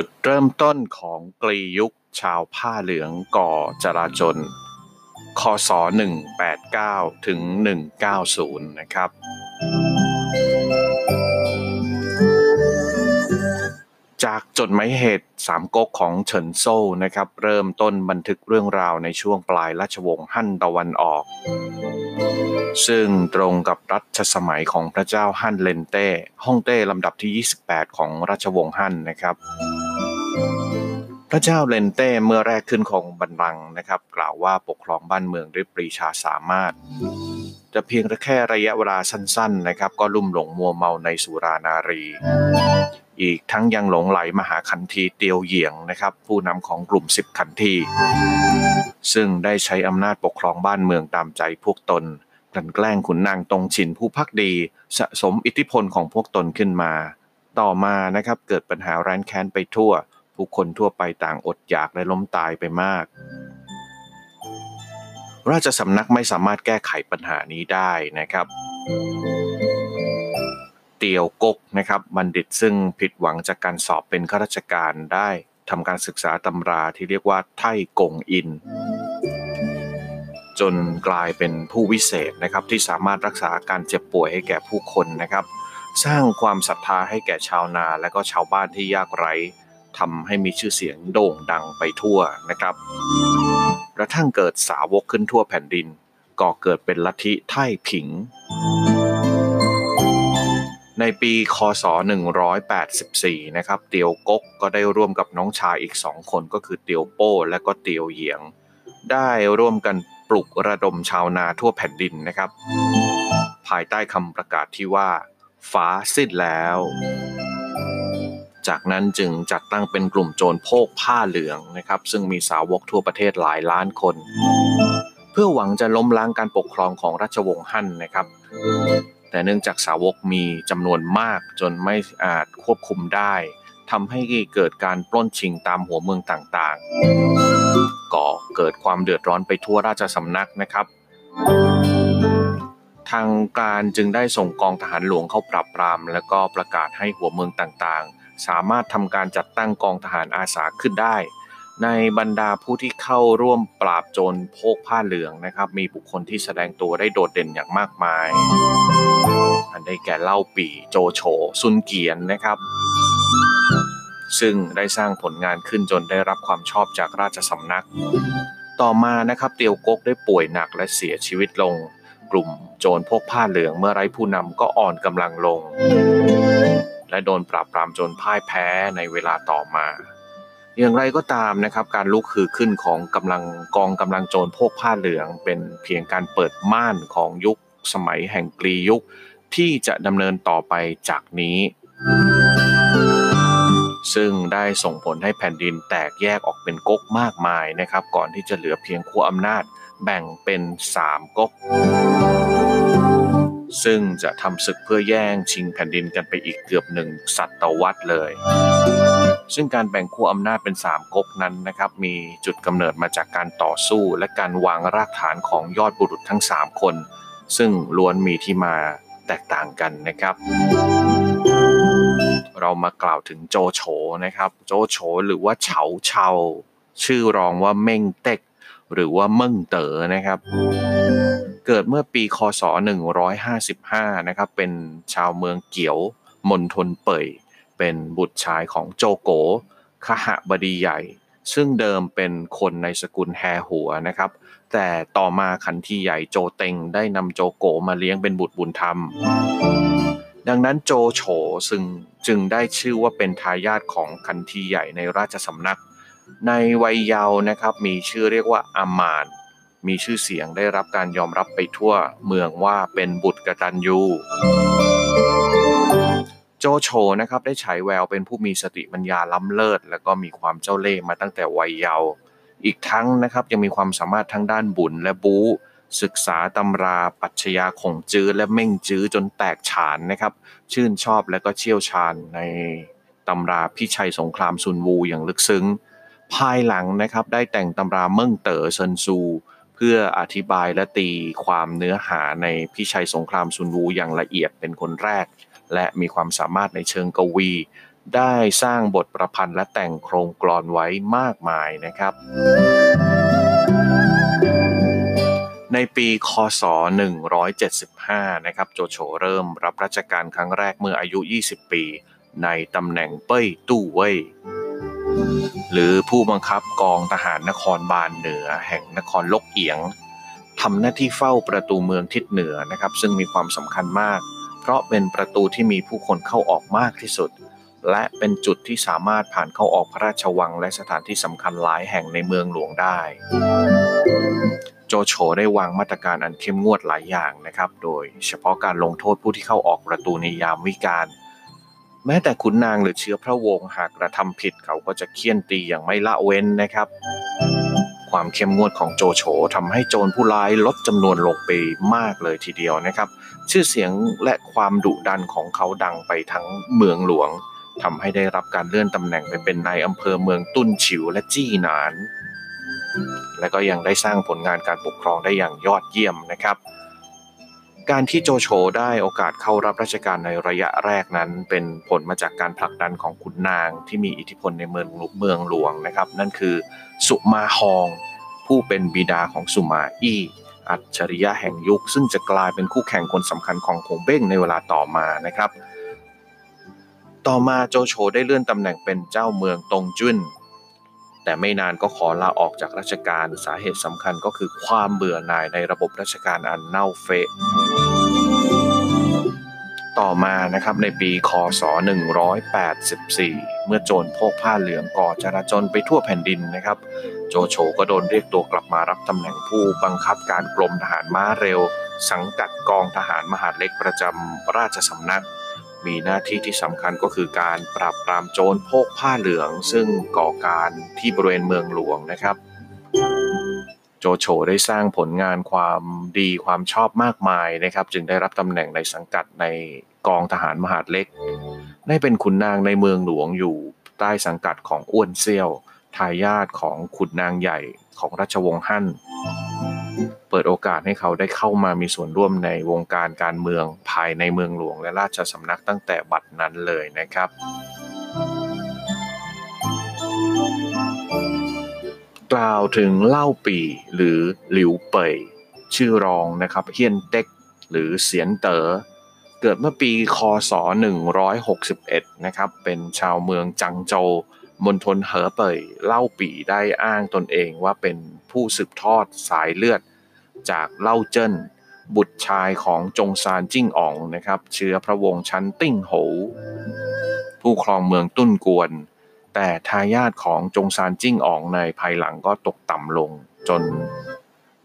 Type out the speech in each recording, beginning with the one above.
จุดเริ่มต้นของกรียุคชาวผ้าเหลืองก่อจราจน คศ 189 ถึง 190 นะครับ จากจดหมายเหตุสามก๊กของเฉินโซ่นะครับ เริ่มต้นบันทึกเรื่องราวในช่วงปลายราชวงศ์ฮั่นตะวันออก ซึ่งตรงกับรัชสมัยของพระเจ้าฮั่นเลนเต้ฮ่องเต้ลำดับที่ 28 ของราชวงศ์ฮั่นนะครับ พระเจ้าเลนเต้เมื่อแรกขึ้นของบัลลังก์นะครับ กล่าวว่าปกครองบ้านเมืองด้วยปรีชาสามารถ จะเพียงแค่ระยะเวลาสั้นๆนะครับ ก็ลุ่มหลงมัวเมาในสุรานารี อีกทั้งยังหลงไหลมหาคันธีเตียวเหยียงนะครับ ผู้นำของกลุ่มสิบคันธีซึ่งได้ใช้อำนาจปกครองบ้านเมืองตามใจพวกตนกลั่นแกล้งขุนนางตรงฉินผู้พักดี สะสมอิทธิพลของพวกตนขึ้นมา ต่อมานะครับเกิดปัญหาแร้นแค้นไปทั่ว ผู้คนทั่วไปต่างอดอยากและล้มตายไปมาก ราชสำนักไม่สามารถแก้ไขปัญหานี้ได้นะครับ เตียวกกนะครับบัณฑิตซึ่งผิดหวังจากการสอบเป็นข้าราชการได้ทำการศึกษาตำราที่เรียกว่าไท่กงอิน จนกลายเป็นผู้วิเศษนะครับที่สามารถรักษาอาการเจ็บป่วยให้แก่ผู้คนนะครับ สร้างความศรัทธาให้แก่ชาวนาและก็ชาวบ้านที่ยากไร้ ทำให้มีชื่อเสียงโด่งดังไปทั่วนะครับ กระทั่งเกิดสาวกขึ้นทั่วแผ่นดิน ก่อเกิดเป็นลัทธิไท่ผิง ในปีคศ 184 นะครับเตียวกกก็ได้ร่วมกับน้องชายอีกสองคนก็คือเตียวโป้และก็เตียวเหยียง ได้ร่วมกันปลุกระดมชาวนาทั่วแผ่นดินนะครับ ภายใต้คำประกาศที่ว่า ฟ้าสิ้นแล้ว จากนั้นจึงจัดตั้งเป็นกลุ่มโจรโพกผ้าเหลืองนะครับ ซึ่งมีสาวกทั่วประเทศหลายล้านคน เพื่อหวังจะล้มล้างการปกครองของราชวงศ์ฮั่นนะครับ แต่เนื่องจากสาวกมีจำนวนมากจนไม่อาจควบคุมได้ทำให้เกิดการปล้นชิงตามหัวเมืองต่างๆ ก่อเกิดความเดือดร้อนไปทั่วราชสำนักนะครับ ทางการจึงได้ส่งกองทหารหลวงเข้าปราบปราม และก็ประกาศให้หัวเมืองต่างๆ สามารถทำการจัดตั้งกองทหารอาสาขึ้นได้ ในบรรดาผู้ที่เข้าร่วมปราบโจรโพกผ้าเหลืองนะครับ มีบุคคลที่แสดงตัวได้โดดเด่นอย่างมากมาย อันได้แก่เล่าปี่โจโฉซุนเกียนนะครับ ซึ่งได้สร้างผลงานขึ้นจนได้รับความชอบจากราชสำนัก ต่อมานะครับเตียวกกได้ป่วยหนักและเสียชีวิตลง กลุ่มโจรพกผ้าเหลืองเมื่อไร้ผู้นำก็อ่อนกำลังลง และโดนปราบปรามจนพ่ายแพ้ในเวลาต่อมา อย่างไรก็ตามนะครับ การลุกคือขึ้นของกำลังกองกำลังโจรพวกผ้าเหลือง เป็นเพียงการเปิดม่านของยุคสมัยแห่งกรียุคที่จะดำเนินต่อไปจากนี้ ซึ่งได้ส่งผลให้แผ่นดินแตกแยกออกเป็นก๊กมากมายนะครับ ก่อนที่จะเหลือเพียงขั้วอำนาจแบ่งเป็นสามก๊ก ซึ่งจะทำศึกเพื่อแย่งชิงแผ่นดินกันไปอีกเกือบหนึ่งศตวรรษเลย ซึ่งการแบ่งขั้วอำนาจเป็นสามก๊กนั้นนะครับมีจุดกำเนิดมาจากการต่อสู้และการวางรากฐานของยอดบุรุษทั้งสามคน ซึ่งล้วนมีที่มาแตกต่างกันนะครับ เรามากล่าวถึงโจโฉนะครับ โจโฉหรือว่าเฉาเชาชื่อรองว่าเม่งเต็ก หรือว่าเมิ่งเต๋อนะครับ เกิดเมื่อปีคศ 155 นะครับ เป็นชาวเมืองเกียวมณฑลเป่ย เป็นบุตรชายของโจโกขหบดีใหญ่ ซึ่งเดิมเป็นคนในสกุลแฮหัวนะครับ แต่ต่อมาขันทีใหญ่โจเต็งได้นำโจโกมาเลี้ยงเป็นบุตรบุญธรรม ดังนั้นโจโฉซึ่งจึงได้ชื่อว่าเป็นทายาทของขันทีใหญ่ในราชสำนัก ในวัยเยาว์นะครับมีชื่อเรียกว่าอามาน มีชื่อเสียงได้รับการยอมรับไปทั่วเมืองว่าเป็นบุตรกตัญญูโจโฉนะครับได้ฉายแววเป็นผู้มีสติปัญญาล้ำเลิศ และก็มีความเจ้าเล่ห์มาตั้งแต่วัยเยาว์อีกทั้งนะครับยังมีความสามารถทั้งด้านบุญและบู๊ศึกษาตำราปัชญาของจื้อและเม่งจื้อจนแตกฉานนะครับ ชื่นชอบและก็เชี่ยวชาญในตำราพิชัยสงครามซุนวูอย่างลึกซึ้ง ภายหลังนะครับได้แต่งตำราเมิ่งเต๋อเซินซู เพื่ออธิบายและตีความเนื้อหาในพิชัยสงครามซุนวูอย่างละเอียดเป็นคนแรก และมีความสามารถในเชิงกวี ได้สร้างบทประพันธ์และแต่งโครงกลอนไว้มากมายนะครับ ในปีคศ 175 นะครับโจโฉเริ่มรับราชการครั้งแรกเมื่ออายุ 20 ปี ในตำแหน่งเป้ยตู้เว่ย หรือผู้บังคับกองทหารนครบาลเหนือ แห่งนครลกเอียงทำหน้าที่เฝ้าประตูเมืองทิศเหนือนะครับ ซึ่งมีความสำคัญมาก เพราะเป็นประตูที่มีผู้คนเข้าออกมากที่สุด และเป็นจุดที่สามารถผ่านเข้าออกพระราชวังและสถานที่สำคัญหลายแห่งในเมืองหลวงได้ โจโฉได้วางมาตรการอันเข้มงวดหลายอย่างนะครับ โดยเฉพาะการลงโทษผู้ที่เข้าออกประตูในยามวิกาล แม้แต่ขุนนางหรือเชื้อพระวงศ์หากกระทำผิดเขาก็จะเคี่ยนตีอย่างไม่ละเว้นนะครับ ความเข้มงวดของโจโฉทำให้โจรผู้ร้ายลดจำนวนลงไปมากเลยทีเดียวนะครับ ชื่อเสียงและความดุดันของเขาดังไปทั้งเมืองหลวงทำให้ได้รับการเลื่อนตำแหน่งไปเป็นนายอำเภอเมืองตุ้นฉิวและจี้หนาน และก็ยังได้สร้างผลงานการปกครองได้อย่างยอดเยี่ยมนะครับ การที่โจโฉได้โอกาสเข้ารับราชการในระยะแรกนั้น เป็นผลมาจากการผลักดันของขุนนางที่มีอิทธิพลในเมืองเมืองหลวงนะครับ นั่นคือสุมาฮอง ผู้เป็นบิดาของสุมาอี้อัจฉริยะแห่งยุค ซึ่งจะกลายเป็นคู่แข่งคนสำคัญของคงเบ้งในเวลาต่อมานะครับ ต่อมาโจโฉได้เลื่อนตำแหน่งเป็นเจ้าเมืองตงจุน แต่ไม่นานก็ขอลาออกจากราชการสาเหตุสำคัญก็คือความเบื่อหน่ายในระบบราชการอันเน่าเฟะต่อมานะครับในปีคศ 184 เมื่อโจรพกผ้าเหลืองก่อจราจนไปทั่วแผ่นดินนะครับ โจโฉก็โดนเรียกตัวกลับมารับตำแหน่งผู้บังคับการกรมทหารม้าเร็ว สังกัดกองทหารมหาดเล็กประจำราชสำนัก มีหน้าที่ที่สำคัญก็คือการปราบปรามโจรพกผ้าเหลือง ซึ่งก่อการที่บริเวณเมืองหลวงนะครับ โจโฉได้สร้างผลงานความดีความชอบมากมายนะครับ จึงได้รับตำแหน่งในสังกัดในกองทหารมหาดเล็ก ได้เป็นขุนนางในเมืองหลวงอยู่ใต้สังกัดของอ้วนเซี่ยวทายาทของขุนนางใหญ่ของราชวงศ์ฮั่น เปิดโอกาสให้เขาได้เข้ามามีส่วนร่วมในวงการการเมืองภายในเมืองหลวงและราชสำนักตั้งแต่บัดนั้นเลยนะครับ กล่าวถึงเล่าปีหรือหลิวเป่ยชื่อรองนะครับเฮียนเต็กหรือเสียนเต๋อเกิดเมื่อปี คศ 161 นะครับ เป็นชาวเมืองจังโจว มณฑลเหอเป่ย เล่าปีได้อ้างตนเองว่าเป็น ผู้สืบทอดสายเลือด จากเล่าเจิ้น บุตรชายของจงซานจิ้งอ๋องนะครับ เชื้อพระวงศ์ชั้นติ้งโหผู้ครองเมืองตุ้นกวน แต่ทายาทของจงซานจิ้งอ๋องในภายหลังก็ตกต่ำลง จน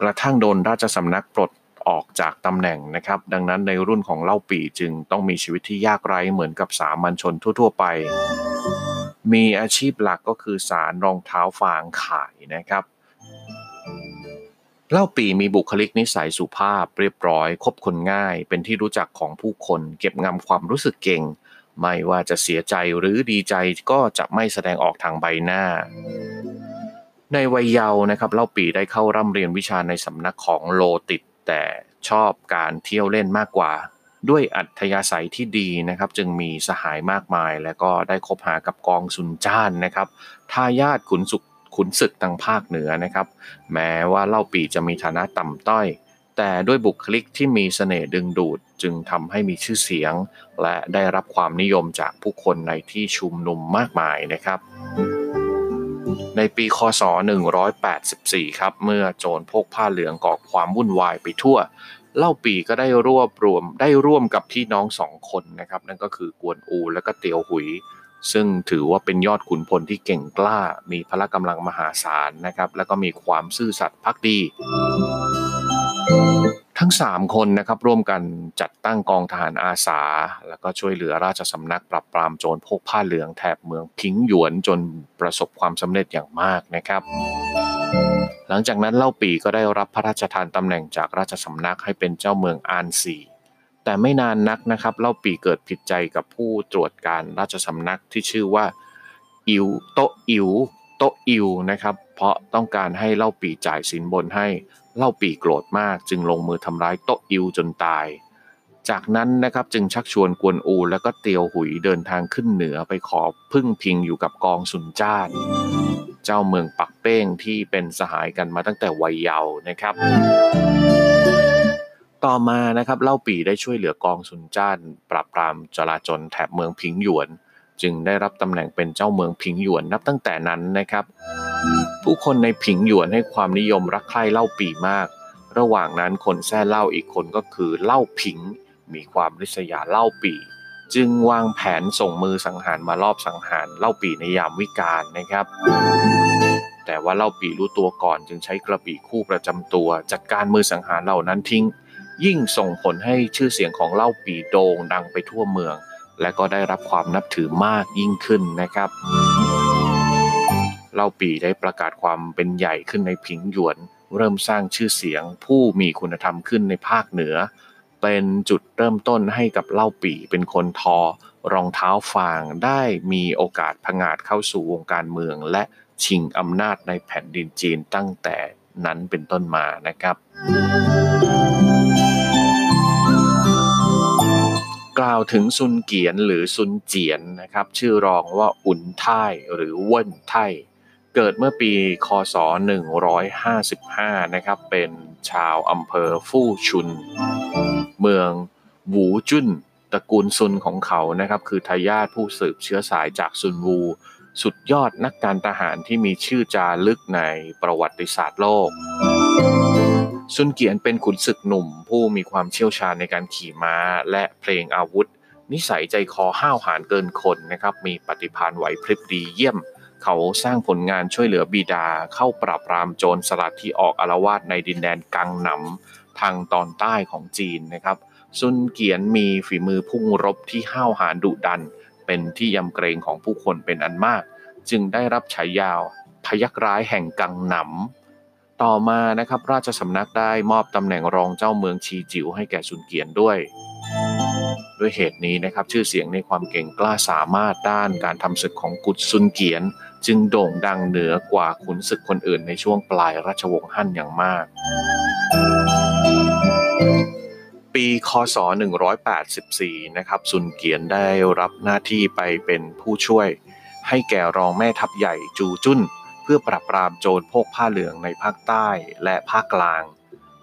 กระทั่งโดนราชสำนักปลดออกจากตำแหน่งนะครับ ดังนั้นในรุ่นของเล่าปีจึงต้องมีชีวิตที่ยากไร้เหมือนกับสามัญชนทั่ว ๆ ไป มีอาชีพหลักก็คือสารรองเท้าฟางขายนะครับ เล่าปีมีบุคลิกนิสัยสุภาพเรียบร้อย คบคนง่าย เป็นที่รู้จักของผู้คน เก็บงำความรู้สึกเก่ง ไม่ว่าจะเสียใจหรือดีใจก็จะไม่แสดงออกทางใบหน้า ในวัยเยาว์นะครับเล่าปีได้เข้าร่ำเรียนวิชาในสำนักของโลติด แต่ชอบการเที่ยวเล่นมากกว่า ด้วยอัธยาศัยที่ดีนะครับ จึงมีสหายมากมาย และก็ได้คบหากับกองสุนจ้านนะครับทายาทขุนสุข ขุนศึกทางภาคเหนือนะครับ แม้ว่าเล่าปีจะมีฐานะต่ำต้อย แต่ด้วยบุคลิกที่มีเสน่ห์ดึงดูดจึงทำให้มีชื่อเสียง และได้รับความนิยมจากผู้คนในที่ชุมนุมมากมายนะครับ ในปีคศ 184 ครับ เมื่อโจรพกผ้าเหลืองก่อความวุ่นวายไปทั่วเล่าปีก็ได้รวบรวมได้ร่วมกับพี่น้องสองคนนะครับ นั่นก็คือกวนอูและก็เตียวหุย ซึ่งถือว่าเป็นยอดขุนพลที่เก่งกล้า มีพละกำลังมหาศาลนะครับ แล้วก็มีความซื่อสัตย์พักดี ทั้ง 3 คนนะครับร่วมกันจัดตั้งกองทหารอาสา แล้วก็ช่วยเหลือราชสำนักปราบปรามโจรโพกผ้าเหลืองแถบเมืองพิงหยวนจนประสบความสำเร็จอย่างมากนะครับหลังจากนั้นเล่าปีก็ได้รับพระราชทานตำแหน่งจากราชสำนักให้เป็นเจ้าเมืองอานซี แต่ไม่นานนักนะครับเล่าปีเกิดผิดใจกับผู้ตรวจการราชสำนักที่ชื่อว่าอิวโตอิวโตอิวนะครับ เพราะต้องการให้เล่าปีจ่ายสินบนให้เล่าปีโกรธมากจึงลงมือทำร้ายโตอิวจนตาย จากนั้นนะครับจึงชักชวนกวนอูแล้วก็เตียวหุยเดินทางขึ้นเหนือไปขอพึ่งพิงอยู่กับกองสุนจ้านเจ้าเมืองปักเป้งที่เป็นสหายกันมาตั้งแต่วัยเยาว์นะครับ ต่อมานะครับเล่าปีได้ช่วยเหลือกองสุนจ้าน ปราบปรามจลาจลแถบเมืองพิงหยวน จึงได้รับตำแหน่งเป็นเจ้าเมืองพิงหยวนนับตั้งแต่นั้นนะครับ ผู้คนในผิงหยวนให้ความนิยมรักใคร่เล่าปีมาก ระหว่างนั้นคนแท้เล่าอีกคนก็คือเล่าผิง มีความริษยาเล่าปี จึงวางแผนส่งมือสังหารมารอบสังหารเล่าปีในยามวิกาลนะครับแต่ว่าเล่าปีรู้ตัวก่อนจึงใช้กระบี่คู่ประจำตัว จัดการมือสังหารเหล่านั้นทิ้ง ยิ่งส่งผลให้ชื่อเสียงของเล่าปีโด่งดังไปทั่วเมือง และก็ได้รับความนับถือมากยิ่งขึ้นนะครับ เล่าปีได้ประกาศความเป็นใหญ่ขึ้นในผิงหยวน เริ่มสร้างชื่อเสียงผู้มีคุณธรรมขึ้นในภาคเหนือ เป็นจุดเริ่มต้นให้กับเล่าปีเป็นคนทอ รองเท้าฟางได้มีโอกาสผงาดเข้าสู่วงการเมือง และชิงอำนาจในแผ่นดินจีนตั้งแต่นั้นเป็นต้นมานะครับ กล่าวถึงซุนเกียนหรือซุนเจียนนะครับ ชื่อรองว่าอุนไท่หรือเว่นไท่เกิดเมื่อปี คศ 155 นะครับ เป็นชาวอำเภอฟู่ชุน เมืองหวูจุนตระกูลซุนของเขานะครับ คือทายาทผู้สืบเชื้อสายจากซุนวู สุดยอดนักการทหารที่มีชื่อจารึกในประวัติศาสตร์โลก ซุนเกียนเป็นขุนศึกหนุ่ม ผู้มีความเชี่ยวชาญในการขี่ม้าและเพลงอาวุธ นิสัยใจคอห้าวหาญเกินคนนะครับมีปฏิภาณไหวพริบดีเยี่ยม เขาสร้างผลงานช่วยเหลือบิดาเข้าปราบปรามโจรสลัดที่ออกอารวาสในดินแดนกังหนำทางตอนใต้ของจีนนะครับซุนเกียนมีฝีมือพุ่งรบที่ห้าวหาญดุดัน เป็นที่ยำเกรงของผู้คนเป็นอันมาก จึงได้รับฉายาพยักร้ายแห่งกังหนำ ต่อมานะครับราชสำนักได้มอบตำแหน่งรองเจ้าเมืองชีจิ๋วให้แก่ซุนเกียนด้วย ด้วยเหตุนี้นะครับชื่อเสียงในความเก่งกล้าสามารถด้านการทำศึกของกุดซุนเกียน จึงโด่งดังเหนือกว่าขุนศึกคนอื่นในช่วงปลายราชวงศ์ฮั่นอย่างมาก ปีคศ 184 นะครับซุนเกียนได้รับหน้าที่ไปเป็นผู้ช่วย ให้แก่รองแม่ทัพใหญ่จูจุ้น เพื่อปราบปรามโจรพกผ้าเหลืองในภาคใต้และภาคกลาง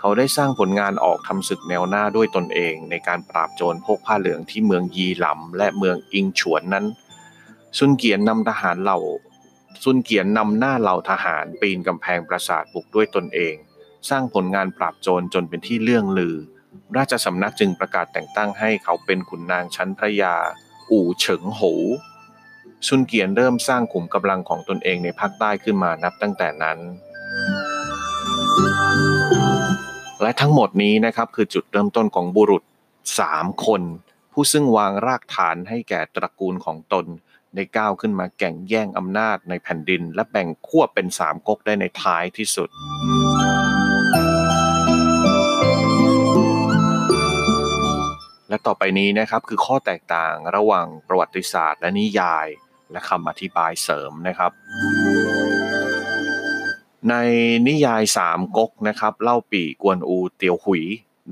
เขาได้สร้างผลงานออกทำศึกแนวหน้าด้วยตนเอง ในการปราบโจรพกผ้าเหลืองที่เมืองยีหลำและเมืองอิงฉวนนั้น ซุนเกียนนำทหารเหล่าซุนเกียนนำหน้าเหล่าทหารปีนกำแพงปราสาทบุกด้วยตนเอง สร้างผลงานปราบโจรจนเป็นที่เลื่องลือ ราชสำนักจึงประกาศแต่งตั้งให้เขาเป็นขุนนางชั้นพระยา อู่เฉิงหว ซุนเกียนเริ่มสร้างขุมกำลังของตนเองในภาคใต้ขึ้นมานับตั้งแต่นั้น และทั้งหมดนี้นะครับคือจุดเริ่มต้นของบุรุษ 3 คน ผู้ซึ่งวางรากฐานให้แก่ตระกูลของตนได้ก้าวขึ้นมาแก่งแย่งอำนาจในแผ่นดิน และแบ่งขั้วเป็นสามก๊กได้ในท้ายที่สุด และต่อไปนี้นะครับคือข้อแตกต่างระหว่างประวัติศาสตร์และนิยาย และคำอธิบายเสริมนะครับ ในนิยายสามก๊กนะครับเล่าปีกวนอูเตียวหุย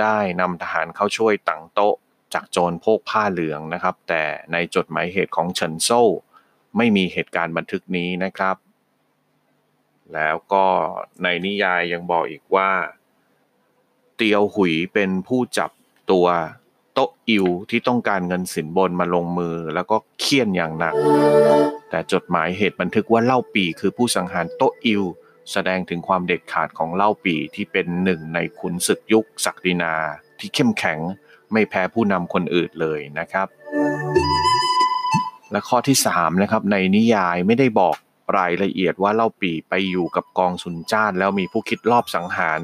ได้นำทหารเข้าช่วยตังโต๊ะจากโจรโพกผ้าเหลืองนะครับ แต่ในจดหมายเหตุของเฉินโซ่ ไม่มีเหตุการณ์บันทึกนี้นะครับ แล้วก็ในนิยายยังบอกอีกว่า เตีเตียวหุยเป็นผู้จับตัว โตอิวที่ต้องการเงินสินบนมาลงมือแล้วก็เคี่ยนอย่างหนัก แต่จดหมายเหตุบันทึกว่าเล่าปีคือผู้สังหารโตอิวแสดงถึงความเด็ดขาดของเล่าปีที่เป็นหนึ่งในขุนศึกยุคศักดินา ที่เข้มแข็งไม่แพ้ผู้นำคนอื่นเลยนะครับ และข้อที่3นะครับในนิยายไม่ได้บอกรายละเอียดว่าเล่าปีไปอยู่กับกองสุนจ้านแล้วมีผู้คิดรอบสังหาร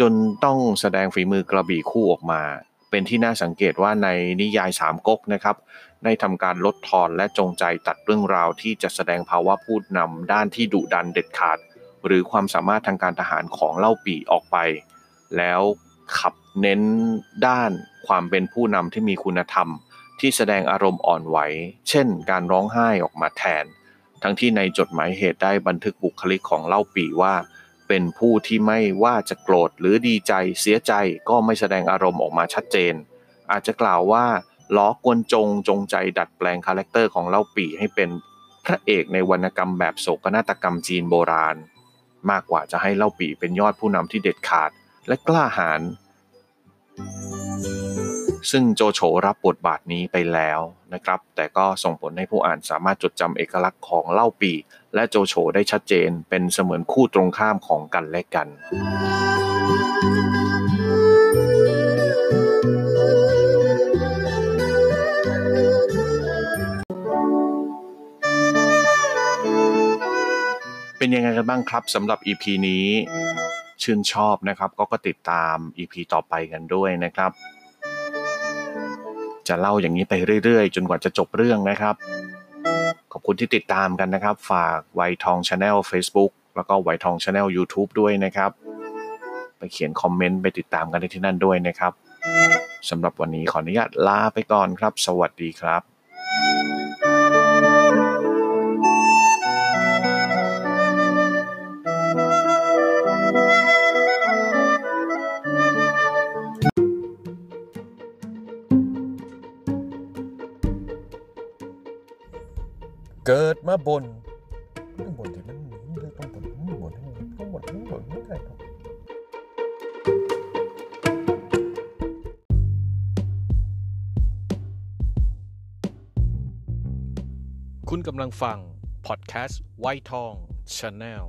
จนต้องแสดงฝีมือกระบี่คู่ออกมา เป็นที่น่าสังเกตว่าในนิยายสามก๊กนะครับได้ทำการลดทอนและจงใจตัดเรื่องราวที่จะแสดงภาวะพูดนำด้านที่ดุดันเด็ดขาด หรือความสามารถทางการทหารของเล่าปีออกไป แล้วขับเน้นด้านความเป็นผู้นำที่มีคุณธรรม ที่แสดงอารมณ์อ่อนไหว เช่น การร้องไห้ออกมาแทน ทั้งที่ในจดหมายเหตุได้บันทึกบุคลิกของเล่าปีว่า เป็นผู้ที่ไม่ว่าจะโกรธหรือดีใจเสียใจก็ไม่แสดงอารมณ์ออกมาชัดเจน อาจจะกล่าวว่าล้อกวนจงจงใจดัดแปลง character ของเล่าปี่ให้เป็นพระเอกในวรรณกรรมแบบโศกนาฏกรรมจีนโบราณ มากกว่าจะให้เล่าปี่เป็นยอดผู้นำที่เด็ดขาดและกล้าหาญ ซึ่งโจโฉรับบทบาทนี้ไปแล้วนะครับ แต่ก็ส่งผลให้ผู้อ่านสามารถจดจำเอกลักษณ์ของเล่าปี และโจโฉได้ชัดเจนเป็นเสมือนคู่ตรงข้ามของกันและกันเป็นยังไงกันบ้างครับสำหรับ EP นี้ ชื่นชอบนะครับ ก็ก็ติดตาม EP ต่อไปกันด้วยนะครับ จะเล่าอย่างนี้ไปเรื่อย ๆ จนกว่าจะจบเรื่องนะครับ ขอบคุณที่ติดตามกันนะครับ ฝากไวทองชาแนล Facebook แล้วก็วัยทอง Channel YouTube ด้วยนะครับ ไปเขียนคอมเมนต์ไปติดตามกันที่นั่นด้วยนะครับสำหรับวันนี้ขออนุญาตลาไปก่อนครับ สวัสดีครับ มาบนต้องบนที่มันเลือกต้องบนต้องบนต้องบนต้องบนไม่ได้หรอกคุณกำลังฟัง พอดแคสต์ไวท์ทองชาแนล